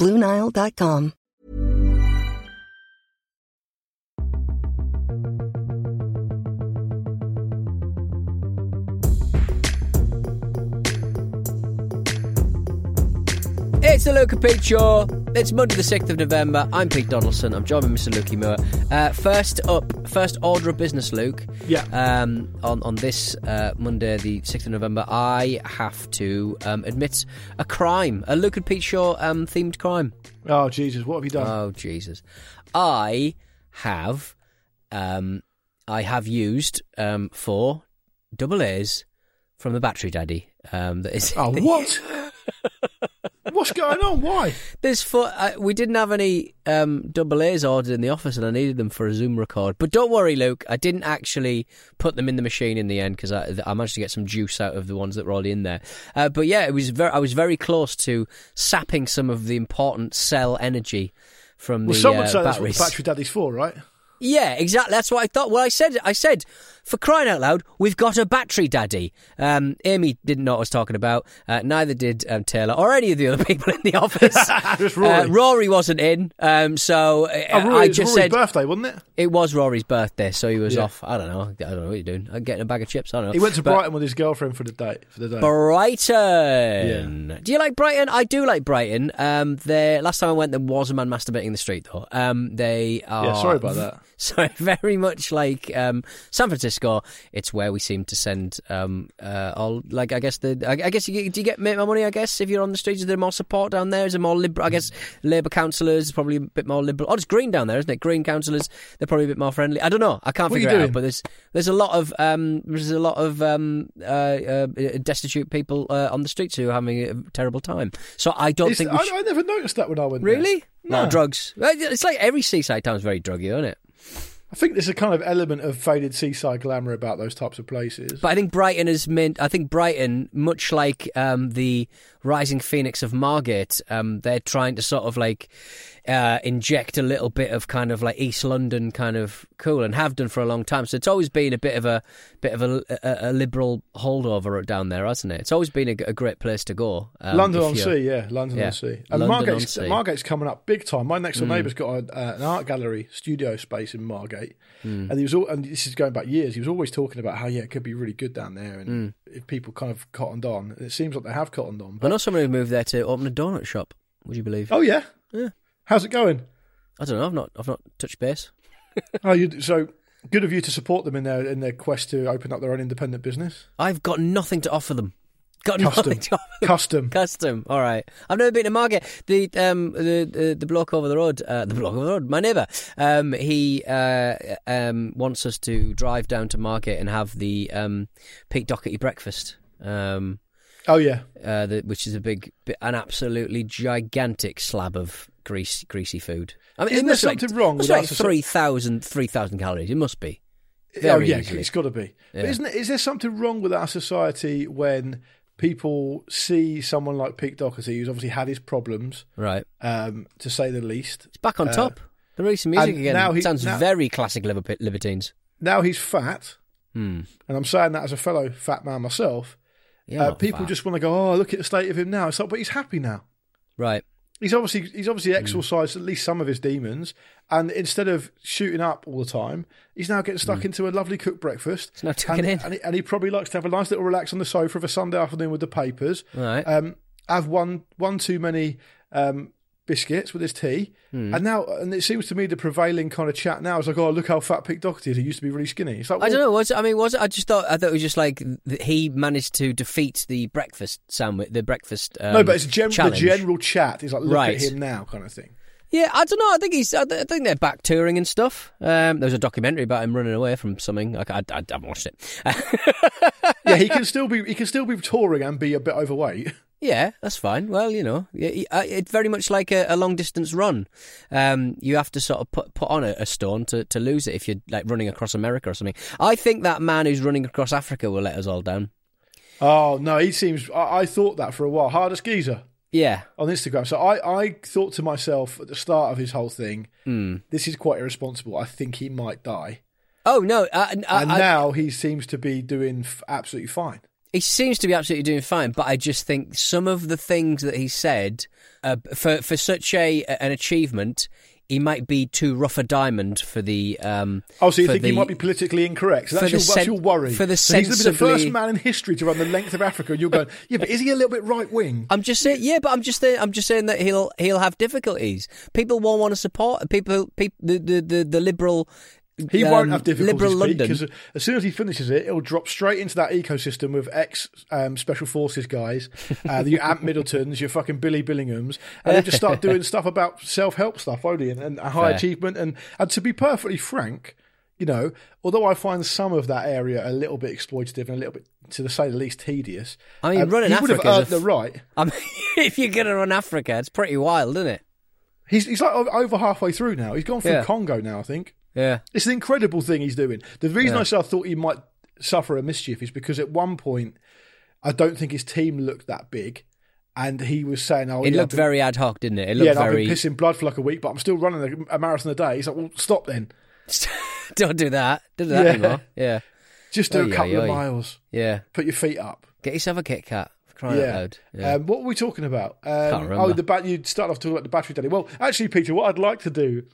BlueNile.com. It's a and Pete Show. It's Monday, the 6th of November. I'm Pete Donaldson. I'm joined by Mr. Lukey Moore. Uh, first up, first order of business, Luke. Yeah. Um, on, on this uh, Monday, the 6th of November, I have to um, admit a crime, a Luke and Pete Show um, themed crime. Oh Jesus, what have you done? Oh, Jesus. I have, um, I have used um, four double A's from the Battery Daddy. Um, that is oh what? What's going on? Why? There's four. Uh, we didn't have any um, double A's ordered in the office, and I needed them for a Zoom record. But don't worry, Luke. I didn't actually put them in the machine in the end because I, I managed to get some juice out of the ones that were already in there. Uh, but yeah, it was very. I was very close to sapping some of the important cell energy from Well, the someone uh, said that's what batteries. the battery daddy's for, right? Yeah, exactly. That's what I thought. Well, I said, I said, for crying out loud, we've got a battery daddy. Um, Amy didn't know what I was talking about. Uh, neither did um, Taylor or any of the other people in the office. Just Rory. Uh, Rory wasn't in, um, so uh, Oh, Rory, I it was just Rory's said birthday, wasn't it? it was Rory's birthday, so he was Yeah. off. I don't know. I don't know what you're doing. I'm getting a bag of chips. I don't know. He went to But- Brighton with his girlfriend for the day. For the day. Brighton. Do you like Brighton? I do like Brighton. Um, there. Last time I went, there was a man masturbating in the street, though. Um, they are. Yeah, sorry about that. Sorry, very much like um, San Francisco. It's where we seem to send um, uh, all. Like I guess the. I, I guess you do you get make more money? I guess if you're on the streets, is there more support down there? Is there more liberal? I guess Labour councillors probably a bit more liberal. Oh, it's Green down there, isn't it? Green councillors they're probably a bit more friendly. I don't know. I can't What figure it out. But there's there's a lot of um, there's a lot of um, uh, uh, destitute people uh, on the streets who are having a terrible time. So I don't It's- think I, should- I never noticed that when I went there. really. No. No. drugs. It's like every seaside town is very druggy, isn't it? I think there's a kind of element of faded seaside glamour about those types of places. But I think Brighton is meant. I think Brighton, much like um, the Rising Phoenix of Margate, um, they're trying to sort of like uh, inject a little bit of kind of like East London kind of cool, and have done for a long time. So it's always been a bit of a bit of a, a, a liberal holdover down there, hasn't it? It's always been a, a great place to go. um, London on Sea, yeah, London Yeah, on Sea. And Margate's, Sea. Margate's coming up big time. My next door Mm. neighbour's got a, uh, an art gallery studio space in Margate, Mm. and he was all, and this is going back years. He was always talking about how yeah, it could be really good down there, and Mm. if people kind of cottoned on, it seems like they have cottoned on. But, know someone who moved there to open a donut shop. Would you believe? oh yeah, Yeah. How's it going? I don't know. I've not. I've not touched base. oh, you so good of you to support them in their in their quest to open up their own independent business. I've got nothing to offer them. Got Custom. nothing to offer them. Custom. Custom. All right. I've never been to Margate. The um the the, the bloke over the road, uh, the block over the road, my neighbour. Um, he uh um wants us to drive down to Margate and have the um Pete Doherty breakfast. Um, Oh yeah, uh, the, which is a big, an absolutely gigantic slab of grease, greasy food. I mean, Isn't there be like- something wrong be like us 3,000 3,000 calories. It must be. oh yeah, easily. it's got to be. Yeah. But isn't it, is there something wrong with our society when people see someone like Pete Doherty, who's obviously had his problems, Right. um, to say the least? he's back on Uh, top. They're releasing music again. now he- Sounds now- very classic Liber- Libertines. Now he's fat, Hmm. and I'm saying that as a fellow fat man myself. You're Uh, people fat. just want to go, oh, look at the state of him now. It's like, but he's happy now. Right. He's obviously he's Hmm. obviously exorcised at least some of his demons, and instead of shooting up all the time, he's now getting stuck into a lovely cooked breakfast. Hmm. Now tucking and, in. and he, and he probably likes to have a nice little relax on the sofa of a Sunday afternoon with the papers. Right. Um, have one one too many um, biscuits with his tea, Hmm. and now and it seems to me the prevailing kind of chat now is like, oh look how fat Pete Doherty is. He used to be really skinny. It's like I don't know. Was it, I mean, was it? I just thought I thought it was just like he managed to defeat the breakfast sandwich, the breakfast. Um, No, but it's gen- the general chat is like, look Right. at him now, kind of thing. Yeah, I don't know. I think he's. I think they're back touring and stuff. Um, there was a documentary about him running away from something. I, I, I, I haven't watched it. Yeah, he can still be he can still be touring and be a bit overweight. Yeah, that's fine. Well, you know, uh, it's very much like a, a long distance run. Um, you have to sort of put put on a, a stone to, to lose it if you're like running across America or something. I think that man who's running across Africa will let us all down. Oh no, he seems. I, I thought that for a while. Hardest geezer Yeah, on Instagram. So I, I thought to myself at the start of his whole thing, Hmm. this is quite irresponsible. I think he might die. Oh no! Uh, And I, I, now he seems to be doing f- absolutely fine. He seems to be absolutely doing fine, but I just think some of the things that he said uh, for for such a an achievement, he might be too rough a diamond for the. Um, Oh, so you think he might be politically incorrect? So that's, the your, that's your worry. for the so he's going to be the first man in history to run the length of Africa, and you're going, yeah, but is he a little bit right wing? I'm just saying, yeah, but I'm just saying, I'm just saying that he'll he'll have difficulties. People won't want to support people. people the, the the the liberal. He um, won't have difficulties Liberal London. because as soon as he finishes it, he'll drop straight into that ecosystem with ex um, special forces guys, uh, your Ant Middletons, your fucking Billy Billinghams, and then just start doing stuff about self help stuff, won't? And, and high Fair. achievement. And and to be perfectly frank, you know, although I find some of that area a little bit exploitative and a little bit, to say the least, tedious. I mean, um, running he would have Africa earned the right. I mean, if you're going to run Africa, it's pretty wild, isn't it? He's he's like over halfway through now. He's gone through Yeah. Congo now, I think. Yeah. It's an incredible thing he's doing. The reason Yeah. I said I thought he might suffer a mischief is because at one point, I don't think his team looked that big, and he was saying, "Oh, It yeah, looked been, very ad hoc, didn't it? It yeah, looked I've very. been pissing blood for like a week, but I'm still running a, a marathon a day." He's like, "Well, stop then. Don't do that. Don't do that Yeah. anymore. Yeah. Just do Oy, a couple oy, of miles. Yeah. Put your feet up." Get yourself a Kit Kat. for Crying out Yeah. loud. Yeah. Um, what were we talking about? Um, remember. oh, the bat. You started off talking about the battery daddy. Well, actually, Peter, what I'd like to do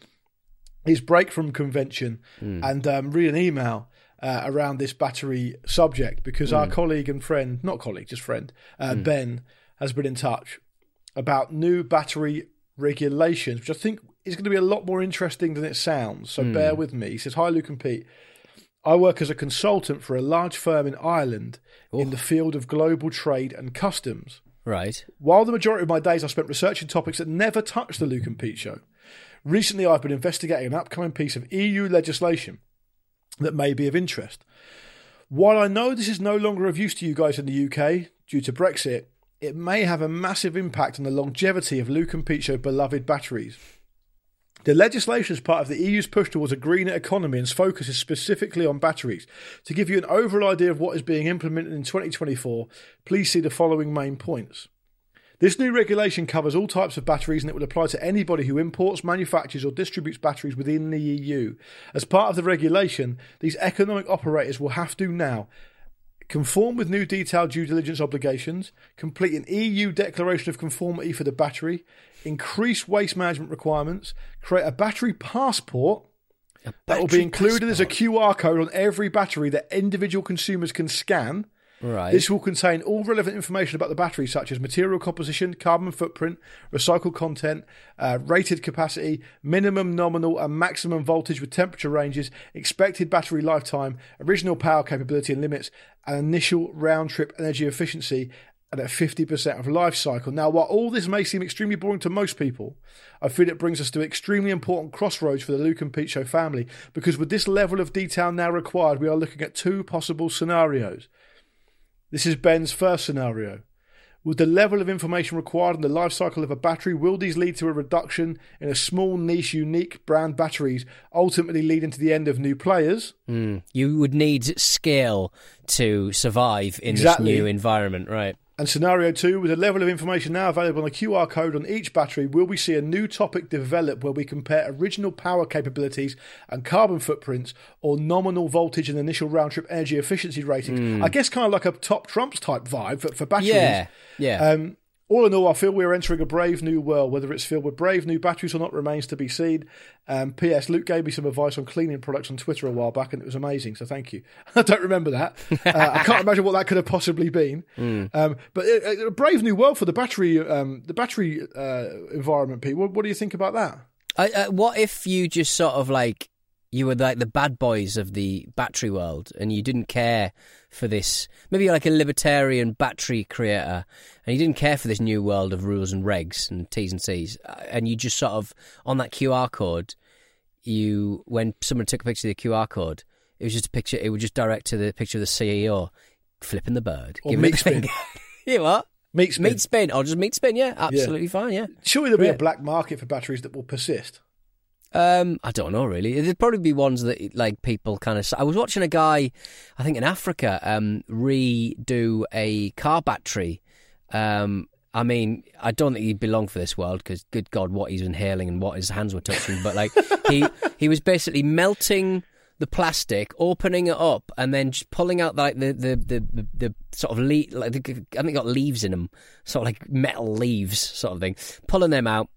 is break from convention Hmm. and um, read an email uh, around this battery subject because Hmm. our colleague and friend, not colleague, just friend, uh, Ben, has been in touch about new battery regulations, which I think is going to be a lot more interesting than it sounds. So bear Hmm. with me. He says, Hi, Luke and Pete. I work as a consultant for a large firm in Ireland in the field of global trade and customs. Right. While the majority of my days I spent researching topics that never touch the Luke and Pete show, recently I've been investigating an upcoming piece of EU legislation that may be of interest. While I know this is no longer of use to you guys in the UK due to Brexit, it may have a massive impact on the longevity of Luke and Pete show beloved batteries. The legislation is part of the EU's push towards a greener economy and focuses specifically on batteries. To give you an overall idea of what is being implemented in 2024, please see the following main points. This new regulation covers all types of batteries and it will apply to anybody who imports, manufactures, or distributes batteries within the EU. As part of the regulation, these economic operators will have to now conform with new detailed due diligence obligations, complete an EU declaration of conformity for the battery, increase waste management requirements, create a battery passport that will be battery included as a QR code on every battery that individual consumers can scan. Right. This will contain all relevant information about the battery, such as material composition, carbon footprint, recycled content, uh, rated capacity, minimum, nominal, and maximum voltage with temperature ranges, expected battery lifetime, original power capability and limits, and initial round trip energy efficiency. And at 50% of life cycle. Now, while all this may seem extremely boring to most people, I feel it brings us to extremely important crossroads for the Luke and Pete Show family because with this level of detail now required, we are looking at two possible scenarios. This is Ben's first scenario. With the level of information required in the life cycle of a battery, will these lead to a reduction in a small, niche, unique brand batteries, ultimately leading to the end of new players? Hmm. You would need scale to survive in Exactly. this new environment, right? And scenario two, with the level of information now available on a QR code on each battery, will we see a new topic develop where we compare original power capabilities and carbon footprints or nominal voltage and initial round trip energy efficiency ratings? I guess kind of like a top trumps type vibe for, for batteries. Yeah, yeah. Um, All in all, I feel we are entering a brave new world. Whether it's filled with brave new batteries or not remains to be seen. Um, P.S. Luke gave me some advice on cleaning products on Twitter a while back, and it was amazing. So thank you. I don't remember that. Uh, I can't imagine what that could have possibly been. Um, but uh, a brave new world for the battery, um, the battery uh, environment. Pete, what, what do you think about that? I, uh, what if you just sort of like you were like the bad boys of the battery world and you didn't care for this maybe you're like a libertarian battery creator and you didn't care for this new world of rules and regs and t's and c's uh, and you just sort of on that qr code you when someone took a picture of the qr code it was just a picture it would just direct to the picture of the ceo flipping the bird Or meat spin. you what Meat spin. meat spin or just meat spin yeah absolutely fine yeah Surely there'll be a black market for batteries that will persist. Um, I don't know really. There'd probably be ones that like people kind of. I was watching a guy, I think in Africa, um, redo a car battery. Um, I mean, I don't think he'd belong for this world because, good God, what he's inhaling and what his hands were touching. But like, he he was basically melting the plastic, opening it up, and then just pulling out like the the the, the, the sort of le- like the, I think got leaves in them, sort of like metal leaves, sort of thing. Pulling them out,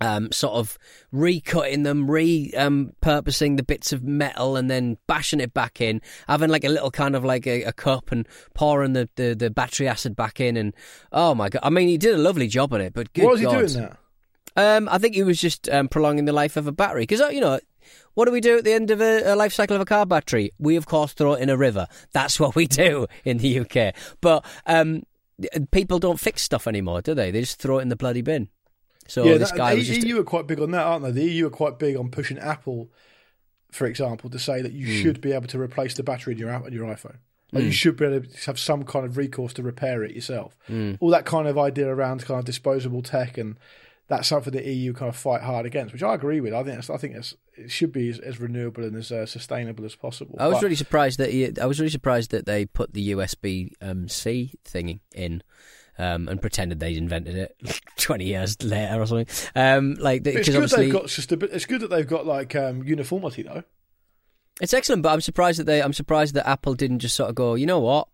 um, sort of recutting them, repurposing um, the bits of metal, and then bashing it back in, having like a little kind of like a, a cup and pouring the, the, the battery acid back in, and oh my god! I mean, he did a lovely job on it, but good Why was he doing that? Um, I think he was just um, prolonging the life of a battery because you know. What do we do at the end of a, a life cycle of a car battery? We, of course, throw it in a river. That's what we do in the UK. But um, people don't fix stuff anymore, do they? They just throw it in the bloody bin. So yeah, this that- guy the was just EU are quite big on that, aren't they? The EU are quite big on pushing Apple, for example, to say that you Hmm. should be able to replace the battery in your app- in your iPhone. Like you should be able to have some kind of recourse to repair it yourself. Hmm. All that kind of idea around kind of disposable tech and that's something the EU kind of fight hard against, which I agree with. I think that's, I think it's, it should be as, as renewable and as uh, sustainable as possible. I was But- really surprised that he, I was really surprised that they put the USB um, C thing in. Um, and pretended they'd invented it twenty years later or something. Um, like It's good obviously they've got just a bit, it's good that they've got like um, uniformity though. it's excellent, but I'm surprised that they. I'm surprised that Apple didn't just sort of go. You know what?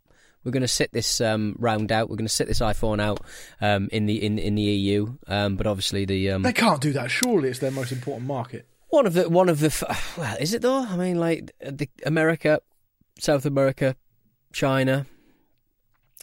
We're going to sit this um, round out. We're going to sit this iPhone out um, in the in in the EU. Um, but obviously the um, They can't do that. Surely it's their most important market. One of the one of the well, is it though? I mean, like the America, South America, China,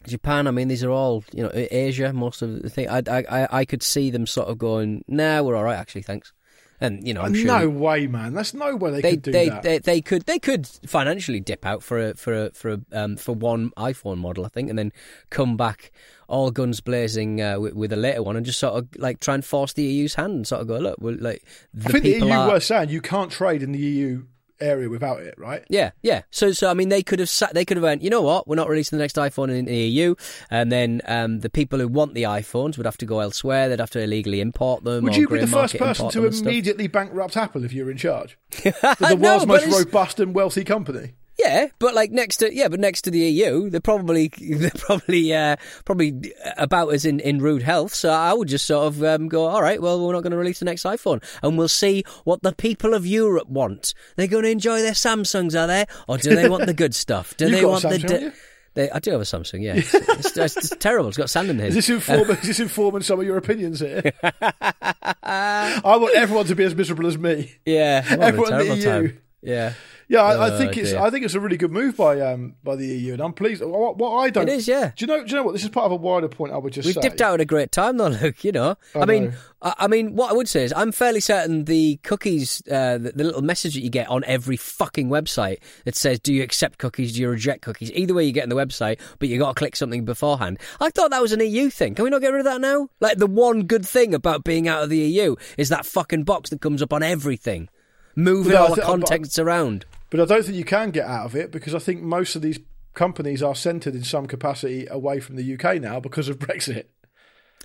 Japan. I mean, these are all you know Asia. Most of the thing. I I I could see them sort of going, "Nah, we're all right, actually, thanks." And you know, I'm sure no way, man. That's no way they, they could do they, that. they they could they could financially dip out for a for a for a um, for one iPhone model, I think, and then come back all guns blazing uh, with, with a later one, and just sort of like try and force the EU's hand and sort of go, look, we're like the I think the EU are. were saying you can't trade in the EU area without it, right? Yeah, yeah. So, so I mean, they could have sat, they could have went. You know what? We're not releasing the next iPhone in the EU, and then um, the people who want the iPhones would have to go elsewhere. They'd have to illegally import them. Would you be the first person to them and stuff. immediately bankrupt Apple if you were in charge? The world's but most robust and wealthy company. Yeah, but like next to yeah, but next to the EU, they're probably they're probably uh, probably about as in, in rude health. So I would just sort of um, go, all right, well, we're not going to release the next iPhone, and we'll see what the people of Europe want. They're going to enjoy their Samsungs, are they, or do they want the good stuff? Do they want the? Samsung, di- haven't? They, I do have a Samsung, yeah. It's, it's, it's, it's terrible. It's got sand in the Is this, inform- is this informing some of your opinions here? I want everyone to be as miserable as me. Yeah, I'm having a Everyone in the EU. time. Yeah, Yeah, I, I Oh, think it's dear. I think it's a really good move by um by the EU, and I'm pleased. What, what I don't It is, yeah. Do you know? Do you know what? This is part of a wider point. I would just We've say. dipped out at a great time, though, Luke. You know, I, I mean, know. I, I mean, what I would say is, I'm fairly certain the cookies, uh, the, the little message that you get on every fucking website that says, "Do you accept cookies? Do you reject cookies?" Either way, you get in the website, but you got to click something beforehand. I thought that was an EU thing. Can we not get rid of that now? Like the one good thing about being out of the EU is that fucking box that comes up on everything, moving I all the contexts around. But I don't think you can get out of it because I think most of these companies are centred in some capacity away from the UK now because of Brexit.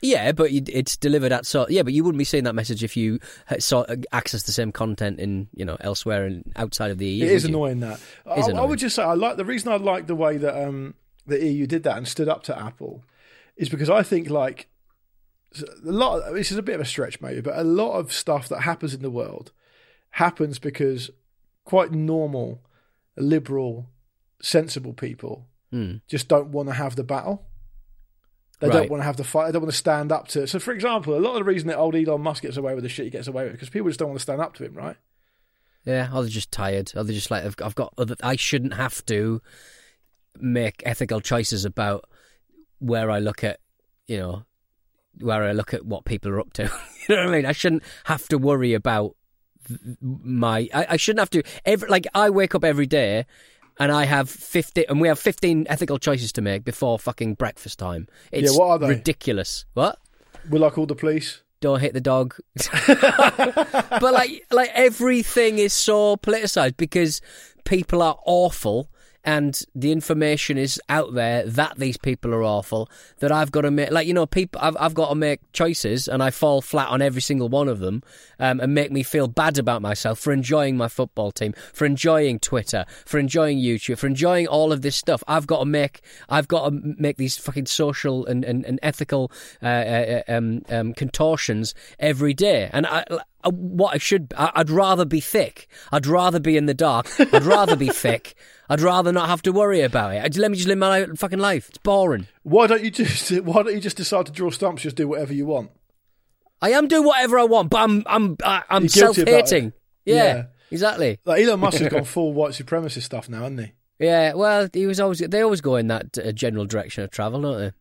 Yeah, but it's delivered at sort. Yeah, but you wouldn't be seeing that message if you had saw access the same content in you know elsewhere and outside of the EU. It is you? annoying that. I, is I would just say I like the reason I like the way that um, the EU did that and stood up to Apple is because I think like a lot. Of, this is a bit of a stretch maybe, but a lot of stuff that happens in the world happens because quite normal, liberal, sensible people Hmm. just don't want to have the battle. They Right. don't want to have the fight. They don't want to stand up to. So, for example, a lot of the reason that old Elon Musk gets away with the shit he gets away with because people just don't want to stand up to him, right? Yeah, or they're just tired. Or they're just like, I've, I've got, other, I shouldn't have to make ethical choices about where I look at, you know, where I look at what people are up to. you know what I mean? I shouldn't have to worry about my, I, I shouldn't have to, every, like, I wake up every day and I have 50, and we have 15 ethical choices to make before fucking breakfast time. It's what are they? ridiculous. What? Will I call the police? don't hit the dog. but like like everything is so politicized because people are awful and the information is out there that these people are awful that I've got to make like you know people I've I've got to make choices and I fall flat on every single one of them um, and make me feel bad about myself for enjoying my football team for enjoying Twitter for enjoying YouTube for enjoying all of this stuff. I've got to make I've got to make these fucking social and, and, and ethical uh, uh, um, um, contortions every day. And I uh, what I should I'd rather be thick I'd rather be in the dark I'd rather be thick I'd rather not have to worry about it. Let me just live my fucking life. It's boring. Why don't you just Why don't you just decide to draw stumps? Just do whatever you want. I am doing whatever I want, but I'm I'm I'm about self-hating. Yeah, Yeah. exactly. Like Elon Musk has gone full white supremacist stuff now, hasn't he? Yeah, well, he was always they always go in that uh, general direction of travel, don't they?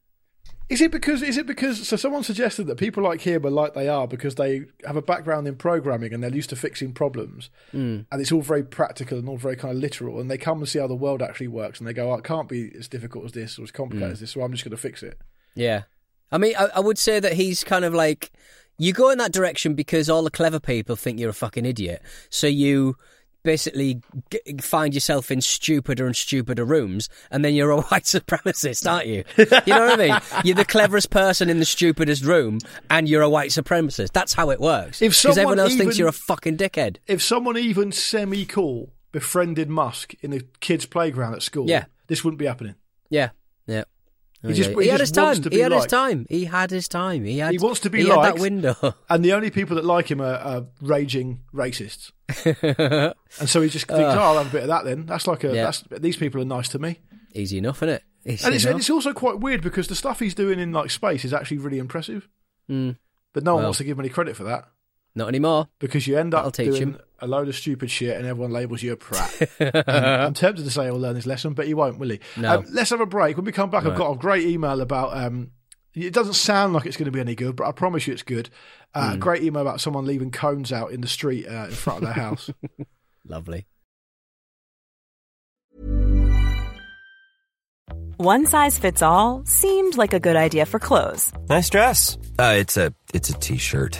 Is it because? Is it because? So someone suggested that people like him are like they are because they have a background in programming and they're used to fixing problems, Hmm. and it's all very practical and all very kind of literal. And they come and see how the world actually works, and they go, oh, "It can't be as difficult as this or as complicated as this, so I'm just going to fix it." Yeah. I mean, I, I would say that he's kind of like you go in that direction because all the clever people think you're a fucking idiot. So you basically g- find yourself in stupider and stupider rooms, and then you're a white supremacist, aren't you? You know what I mean? You're the cleverest person in the stupidest room, and you're a white supremacist. That's how it works. If Because someone everyone else even- thinks you're a fucking dickhead. If someone even semi cool befriended Musk in the kids' playground at school, Yeah. this wouldn't be happening. Yeah. He just, he, he had his time. He had his time. He had his time. He had. He wants to be he had liked. that window. And the only people that like him are, are raging racists. and so he just thinks, "Oh, I'll have a bit of that then." That's like a. Yeah. That's these people are nice to me. Easy enough, isn't it? Easy And it's, and it's also quite weird because the stuff he's doing in like space is actually really impressive. Mm. But no one Well. wants to give him any credit for that Not anymore. because you end up That'll teach doing him. a load of stupid shit and everyone labels you a prat. And I'm tempted to say he'll learn his lesson, but he won't, will he? No. Um, let's have a break. When we come back, I've got a great email about. Um, it doesn't sound like it's going to be any good, but I promise you it's good. Uh, A Hmm. great email about someone leaving cones out in the street uh, in front of their house. Lovely. One size fits all seemed like a good idea for clothes Nice dress. Uh, it's a it's a t-shirt.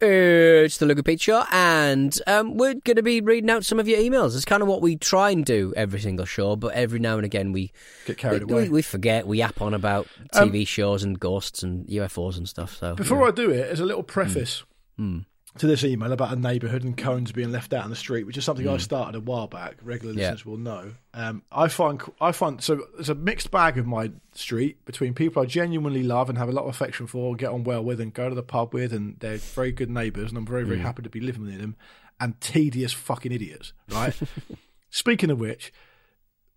It's the Pete Show, and um, we're going to be reading out some of your emails. It's kind of what we try and do every single show, but every now and again we Get carried we, away. We, we forget. We yap on about TV shows and ghosts and UFOs and stuff. So Before I do it, as a little preface Hmm. To this email about a neighbourhood and cones being left out on the street, which is something I started a while back. Regular. Yeah. listeners will know. Um, I find I find so there's a mixed bag of my street between people I genuinely love and have a lot of affection for, get on well with, and go to the pub with, and they're very good neighbours, and I'm very very happy to be living near them. And tedious fucking idiots, right? Speaking of which,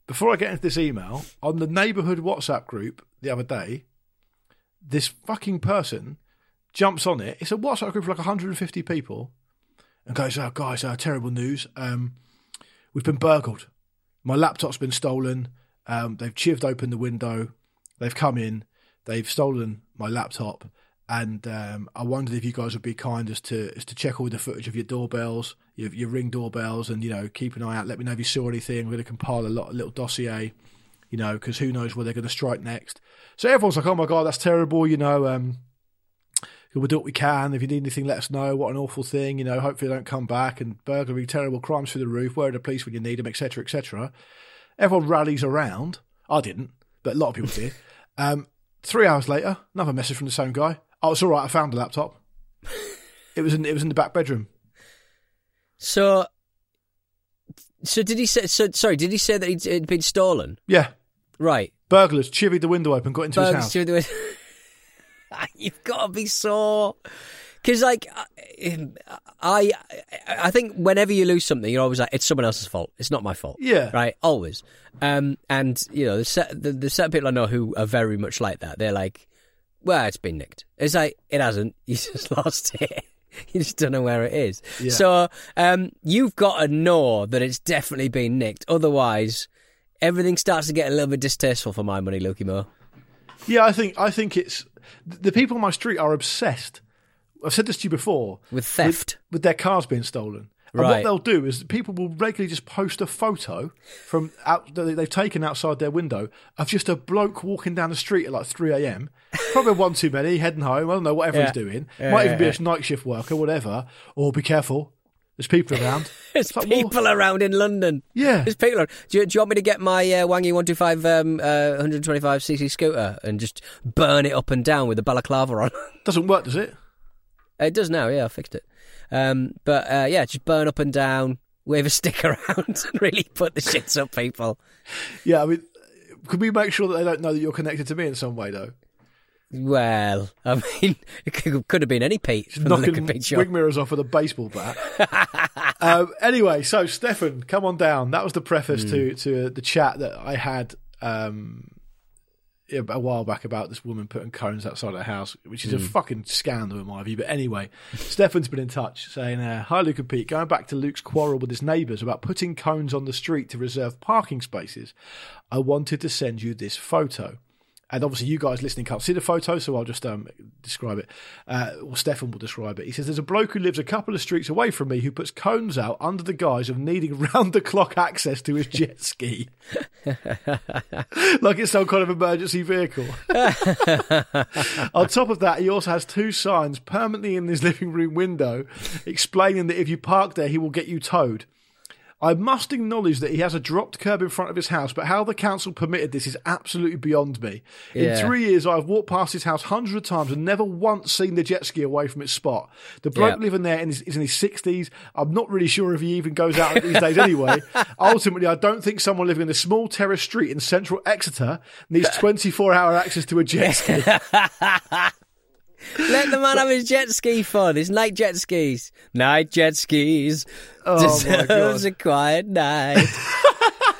before I get into this email, on the neighbourhood WhatsApp group the other day, this fucking person jumps on it. It's a WhatsApp group of like 150 people and goes, Oh, guys, uh, terrible news. Um, we've been burgled. My laptop's been stolen. Um, they've chived open the window. They've come in. They've stolen my laptop. And um, I wondered if you guys would be kind as to as to check all the footage of your doorbells, your, your ring doorbells, and you know keep an eye out. Let me know if you saw anything. We're going to compile a, lot, a little dossier, you know, because who knows where they're going to strike next. So everyone's like, "Oh my god, that's terrible," you know. Um, we'll do what we can. If you need anything, let us know. What an awful thing, you know. Hopefully, they don't come back and burglary, terrible crimes through the roof. Where are the police when you need them, etc., etc. Everyone rallies around. I didn't, but a lot of people did. Um, three hours later, another message from the same guy. Oh, it's all right. I found the laptop. It was in it was in the back bedroom. So, so did he say? So sorry, did he say that it'd been stolen? Yeah, Right. burglars chivied the window open, got into his Bugs house. the- You've got to be sore. Because like I, I think whenever you lose something, you're always like, it's someone else's fault. It's not my fault. Yeah. Right. Always. Um. And you know, there's, cer- the- there's certain people I know who are very much like that. They're like, well, it's been nicked. It's like it hasn't. You just lost it. You just don't know where it is. Yeah. So, um, you've got to know that it's definitely been nicked. Otherwise, everything starts to get a little bit distasteful for my money, Lukey Moore. Yeah, I think I think it's the people on my street are obsessed. I've said this to you before With theft. with, with their cars being stolen. And what they'll do is people will regularly just post a photo from out that they've taken outside their window of just a bloke walking down the street at like three a.m. Probably one too many, heading home. I don't know whatever Yeah. he's doing. Yeah, Might yeah, even be a night shift worker, whatever. Or be careful, there's people around. There's It's like, well, people around in London. Yeah. There's people around. Do you, do you want me to get my uh, Wangy 125 um, uh, 125cc scooter and just burn it up and down with a balaclava on? doesn't work, does it? it does now, yeah, I fixed it. Um, but uh, yeah, just burn up and down, wave a stick around and really put the shits up people. Yeah, I mean, could we make sure that they don't know that you're connected to me in some way, though? Well, I mean, it could, could have been any Pete knocking wing mirrors off with a baseball bat. um, anyway, so Stefan, come on down. That was the preface Hmm. to to the chat that I had um, a while back about this woman putting cones outside her house, which is a Hmm. fucking scandal in my view. But anyway, Stefan's been in touch saying, uh, "Hi, Luke and Pete. Going back to Luke's quarrel with his neighbours about putting cones on the street to reserve parking spaces, I wanted to send you this photo." And obviously, you guys listening can't see the photo, so I'll just um, describe it. Uh, or Stefan will describe it. He says, There's a bloke who lives a couple of streets away from me who puts cones out under the guise of needing round the clock access to his jet ski. like it's some kind of emergency vehicle. On top of that, he also has two signs permanently in his living room window explaining that if you park there, he will get you towed. I must acknowledge that he has a dropped curb in front of his house, but how the council permitted this is absolutely beyond me. In three years, I've walked past his house hundreds of times and never once seen the jet ski away from its spot. The bloke Yeah. living there is is in his 60s. I'm not really sure if he even goes out these days anyway. Ultimately, I don't think someone living in a small terrace street in central Exeter needs 24 hour access to a jet ski. Let the man have his jet ski fun. His night jet skis. Night jet skis. Oh, deserves a quiet night.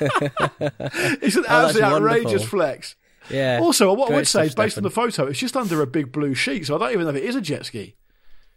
It's an Oh, absolutely outrageous wonderful. flex. Yeah. Also, what I would say is based on the photo, it's just under a big blue sheet, so I don't even know if it is a jet ski.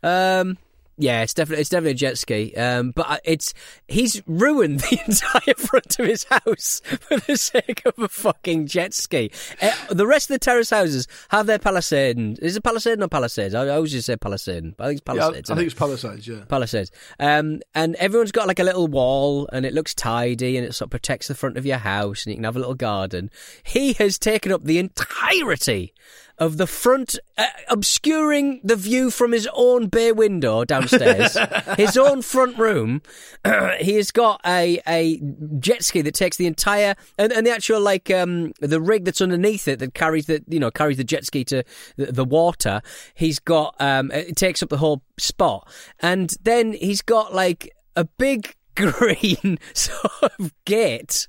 Um, yeah, it's definitely it's definitely a jet ski. Um, but it's he's ruined the entire front of his house for the sake of a fucking jet ski. Uh, the rest of the terrace houses have their palisade. Is it palisade or palisades? I always just say palisade. I think it's Yeah, I, I think it? it's Palisades, yeah. Palisades. Um, and everyone's got like a little wall and it looks tidy and it sort of protects the front of your house and you can have a little garden. He has taken up the entirety of the front, uh, obscuring the view from his own bay window downstairs, his own front room. he has got a a jet ski that takes the entire and, and the actual like um the rig that's underneath it that carries the you know carries the jet ski to the, the water. He's got um it takes up the whole spot, and then he's got like a big green sort of gate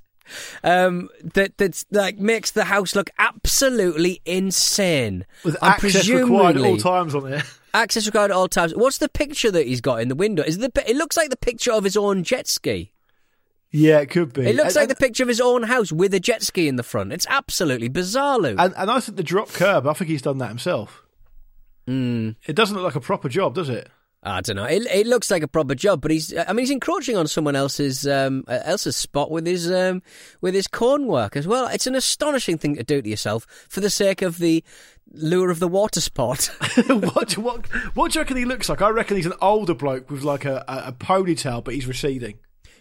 um, that that's like makes the house look absolutely insane. With And access required at all times on it. Access required at all times. What's the picture that he's got in the window? Is it the? It looks like the picture of his own jet ski. Yeah, it could be. It looks And- like the picture of his own house with a jet ski in the front. It's absolutely bizarre, Luke. And, and I think the drop curb, I think he's done that himself. Hmm. It doesn't look like a proper job, does it? I don't know. It, it looks like a proper job, but he's. I mean, he's encroaching on someone else's um, else's spot with his um, with his corn work as well. It's an astonishing thing to do to yourself for the sake of the lure of the water spot. what, what, what do you reckon he looks like? I reckon he's an older bloke with like a, a, a ponytail, but he's receding.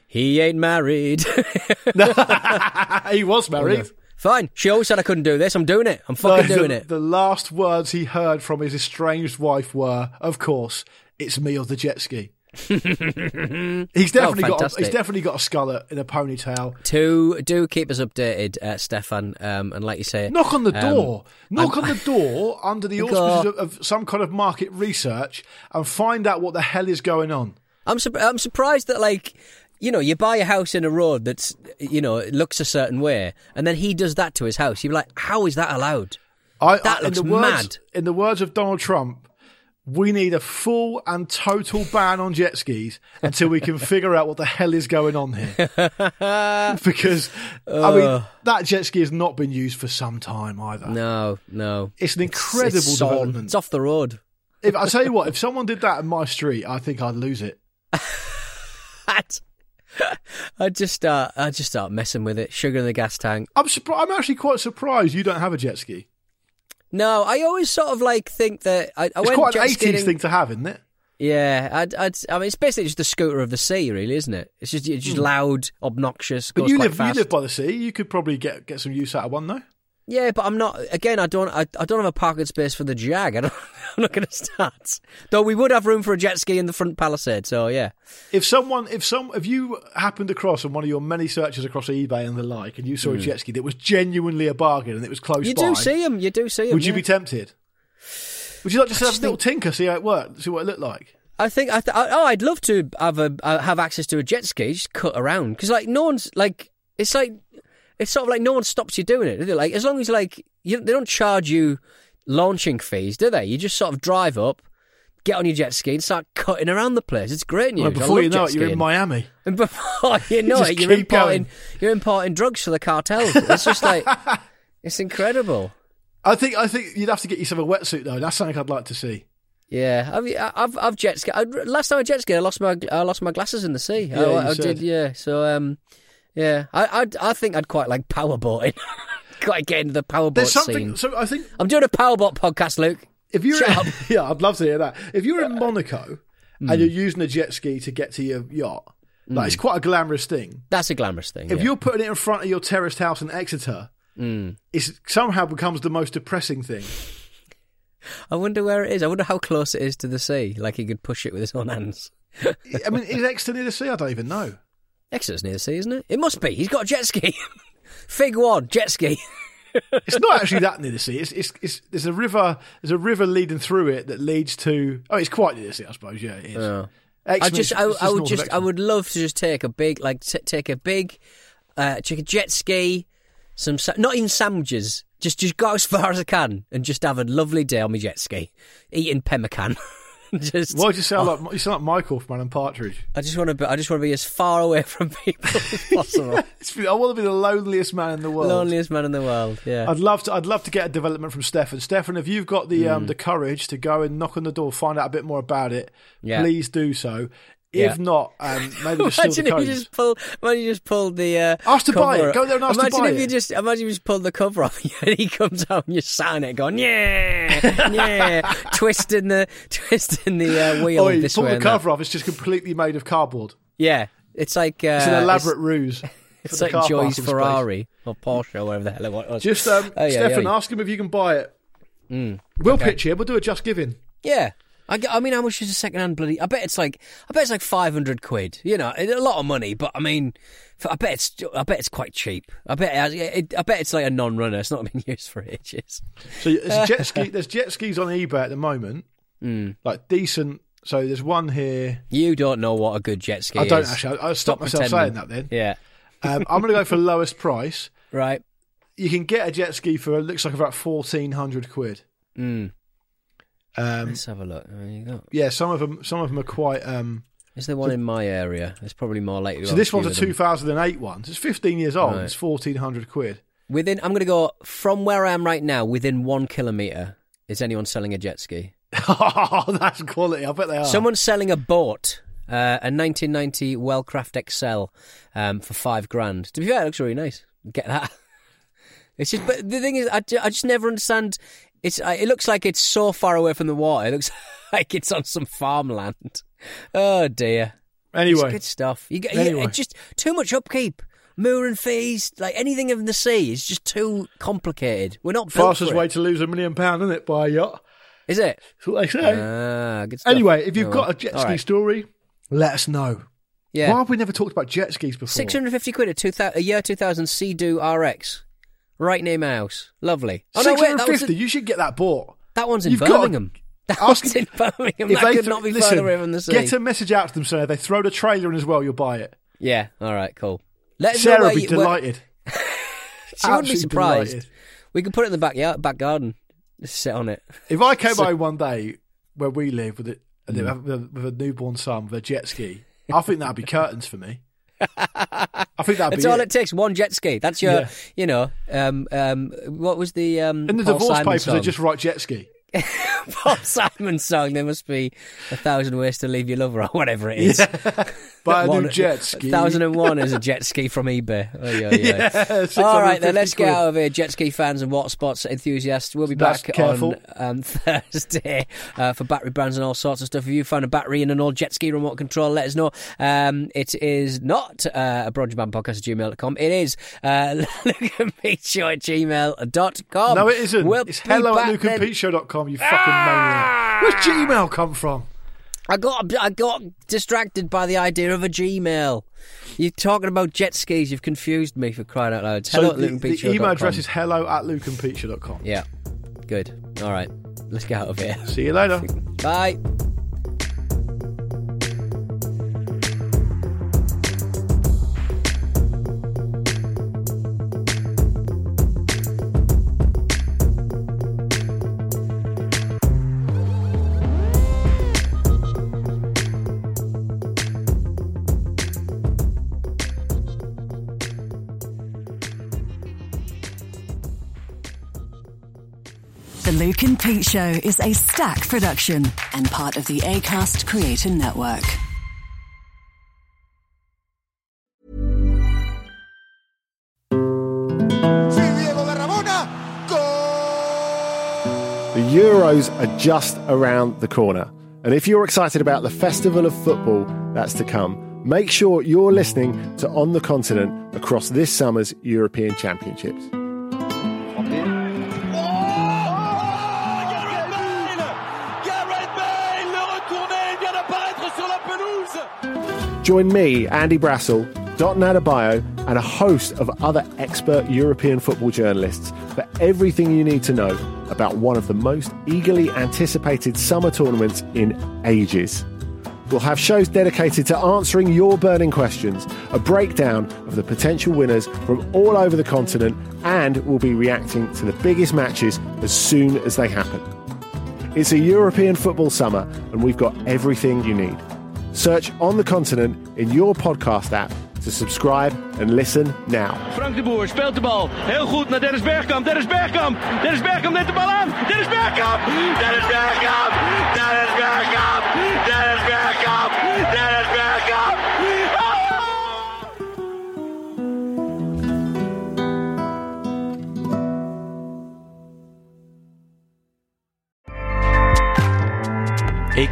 he ain't married. he was married. Fine. She always said I couldn't do this. I'm doing it. I'm fucking the, doing it. The last words he heard from his estranged wife were, "Of course, it's me or the jet ski." he's definitely got. A, Oh, he's definitely got a skullet in a ponytail. To do keep us updated, uh, Stefan. Um, and like you say, Knock on the um, door. Knock I'm- on the door under the auspices of, of some kind of market research and find out what the hell is going on. I'm sur- I'm surprised that like you know you buy a house in a road that's you know it looks a certain way, and then he does that to his house. You're like, how is that allowed? I, That I- looks in the words, mad. In the words of Donald Trump, we need a full and total ban on jet skis until we can figure out what the hell is going on here. because I mean, that jet ski has not been used for some time either. No, no. It's an incredible it's gone. development. It's off the road. If I tell you what, if someone did that in my street, I think I'd lose it. I'd, I'd just start. I'd just start messing with it. Sugar in the gas tank. I'm surprised. I'm actually quite surprised you don't have a jet ski. No, I always sort of like think that I, I It's went quite an jet 80s skating- thing to have, isn't it? Yeah, I'd, I'd, I mean, it's basically just the scooter of the sea, really, isn't it? It's just, it's just loud, obnoxious, Hmm. But you live, you live by the sea. You could probably get get some use out of one, though. Yeah, but I'm not. Again, I don't. I, I don't have a parking space for the Jag. I don't, I'm not going to start. Though we would have room for a jet ski in the front palisade. So yeah. If someone, if some, if you happened across on one of your many searches across eBay and the like, and you saw a jet ski that was genuinely a bargain and it was close Hmm. You by, do see them. You do see them. would you be tempted? Would you like just I have just a little tinker, see how it worked, see what it looked like? I think. I th- I, oh, I'd love to have a uh, have access to a jet ski. Just cut around because like no one's like. It's like it's sort of like no one stops you doing it. Do they? Like as long as like you, they don't charge you launching fees, do they? You just sort of drive up. Get on your jet ski and start cutting around the place. It's great news. Well, before you know it, you're in. Miami. And before you know Just it, you're importing going. you're importing drugs for the cartels. It's just like it's incredible. I think I think you'd have to get yourself a wetsuit though. That's something I'd like to see. Yeah, I've I've, I've jet ski. I, last time I jet skied, I lost my I lost my glasses in the sea. Yeah, I, you I did. Yeah, so um, yeah, I I'd, I think I'd quite like powerboating. quite get into the powerboat There's something. scene. So I think I'm doing a powerboat podcast, Luke. if you're, Shut up. yeah, I'd love to hear that. If you're in Monaco Hmm. and you're using a jet ski to get to your yacht, like it's quite a glamorous thing. That's a glamorous thing. If yeah. you're putting it in front of your terraced house in Exeter, Mm. it somehow becomes the most depressing thing. I wonder where it is. I wonder how close it is to the sea. Like he could push it with his own hands. I mean, is Exeter near the sea? I don't even know. Exeter's near the sea, isn't it? It must be. He's got a jet ski. Fig one, jet ski. It's not actually that near the sea. It's, it's, it's there's a river. There's a river leading through it that leads to. Oh, it's quite near the sea, I suppose. Yeah, it is. Exmouth- I just, I, it's I would just, I would love to just take a big, like, t- take a big, uh, take a jet ski, some, sa- not even sandwiches, just, just go as far as I can and just have a lovely day on my jet ski, eating pemmican. just, Why do you sound like you sound like Michael from Alan Partridge? I just want to, be, I just want to be as far away from people as possible. It's- I want to be the loneliest man in the world. Loneliest man in the world. Yeah. I'd love to. I'd love to get a development from Stefan. Stefan, if you've got the Mm. um, the courage to go and knock on the door, find out a bit more about it, Yeah. please do so. Yeah. If not, um, maybe just Imagine if you just pull, imagine you just pulled the. Uh, Ask to buy cover- it. Go there and ask to imagine buy if you just, imagine you just pulled the cover off and he comes out and you're sign it, going yeah, yeah, twisting the twisting the uh, wheel Oh, you this pull the and that. cover off. It's just completely made of cardboard. Yeah, it's like uh, It's an elaborate ruse. for It's, like Joy's parking space. Ferrari or Porsche or whatever the hell it was. Just um, Oh, yeah, Stefan, yeah. ask him if you can buy it. Mm. We'll Okay. pitch here. We'll do a just giving. Yeah. I, I mean, how much is a second-hand bloody? I bet it's like, I bet it's like five hundred quid. You know, a lot of money, but I mean, I bet it's, I bet it's quite cheap. I bet, it, it, I bet it's like a non-runner. It's not been used for ages. So there's jet ski. There's jet skis on eBay at the moment, Mm. like decent. So there's one here. You don't know what a good jet ski I don't is. actually. I, I stopped myself pretending. saying that. Then Yeah. um, I'm going to go for lowest price. Right. You can get a jet ski for it looks like about fourteen hundred quid. Mm. Um, Let's have a look. There you go. yeah, some of them. Some of them are quite. Um, Is there one in my area? It's probably more likely. so this one's a 2008 one. So it's 15 years old. Right. It's 1400 quid. Within, I'm going to go from where I am right now. Within one kilometre, is anyone selling a jet ski? oh, that's quality. I bet they are. Someone's selling a boat, uh, a 1990 Wellcraft XL, um, for five grand. To be fair, it looks really nice. Get that. It's just, but the thing is, I, I just never understand. It's, I- it looks like it's so far away from the water. It looks like it's on some farmland. Oh dear. Anyway. it's good stuff. You get Anyway. just too much upkeep. Mooring fees, like anything in the sea, is just too complicated. We're not Fastest way to lose a million pound, isn't it? By a yacht. Is it? That's what they say. Ah, good stuff. anyway, if you've Oh, got a jet ski right. story, let us know. yeah, Why have we never talked about jet skis before? Six hundred fifty quid a, two a year two thousand Sea-Doo RX, right near my house. Lovely. Oh, no, wait, that, was 650. in- You should get that bought. that one's in You've got to- Birmingham. That Ask- one's in Birmingham. That could th- not be listen, further away from the sea. Get a message out to them so if they throw the trailer in as well, you'll buy it. Yeah. All right. Cool. Let us know Sarah where would be you, where- delighted. she would be Absolutely surprised. delighted. We could put it in the backyard, back garden. Just sit on it. If I came by one day where we live with, it, Hmm. with, a, with a newborn son with a jet ski, I think that'd be curtains for me. I think that'd That's all it. it takes. One jet ski. That's your. Yeah. You know. Um. Um. What was the um? In the Paul divorce Simon papers, they just write jet ski. Paul Simon song. There must be a thousand ways to leave your lover, or whatever it is. Buy a One- new jet ski. Thousand and one is a jet ski from eBay. Oh, yeah, yeah. Yeah, All right, then let's get out of here. Jet ski fans and water sports enthusiasts. We'll be That's back careful. on um, Thursday uh, for battery brands and all sorts of stuff. If you found a battery in an old jet ski remote control, let us know. Um, it is not uh, a broadband podcast at gmail.com. It is uh, look at me show at gmail.com. No, it isn't. We'll it's hello at lukeandpeteshow.com, you fucking maniac. Where's Gmail come from? I got I got distracted by the idea of a Gmail. You're talking about jet skis. You've confused me for crying out loud. Hello So at the, Luke and the email address is hello at lukeandpeteshow.com. Yeah, good. All right, let's get out of here. See you later. Bye. Luke and Pete Show is Acast production and part of the ACAST Creator Network. The Euros are just around the corner. And if you're excited about the festival of football that's to come, make sure you're listening to On the Continent across this summer's European Championships. Join me, Andy Brassell, Dot and a host of other expert European football journalists for everything you need to know about one of the most eagerly anticipated summer tournaments in ages. We'll have shows dedicated to answering your burning questions, a breakdown of the potential winners from all over the continent, and we'll be reacting to the biggest matches as soon as they happen. It's a European football summer, and we've got everything you need. Search On the Continent in your podcast app to subscribe and listen now. Frank de Boer speelt de bal. Heel goed naar Dennis Bergkamp. Dennis Bergkamp. Dennis Bergkamp neemt de bal aan. Dennis Bergkamp. Dennis Bergkamp.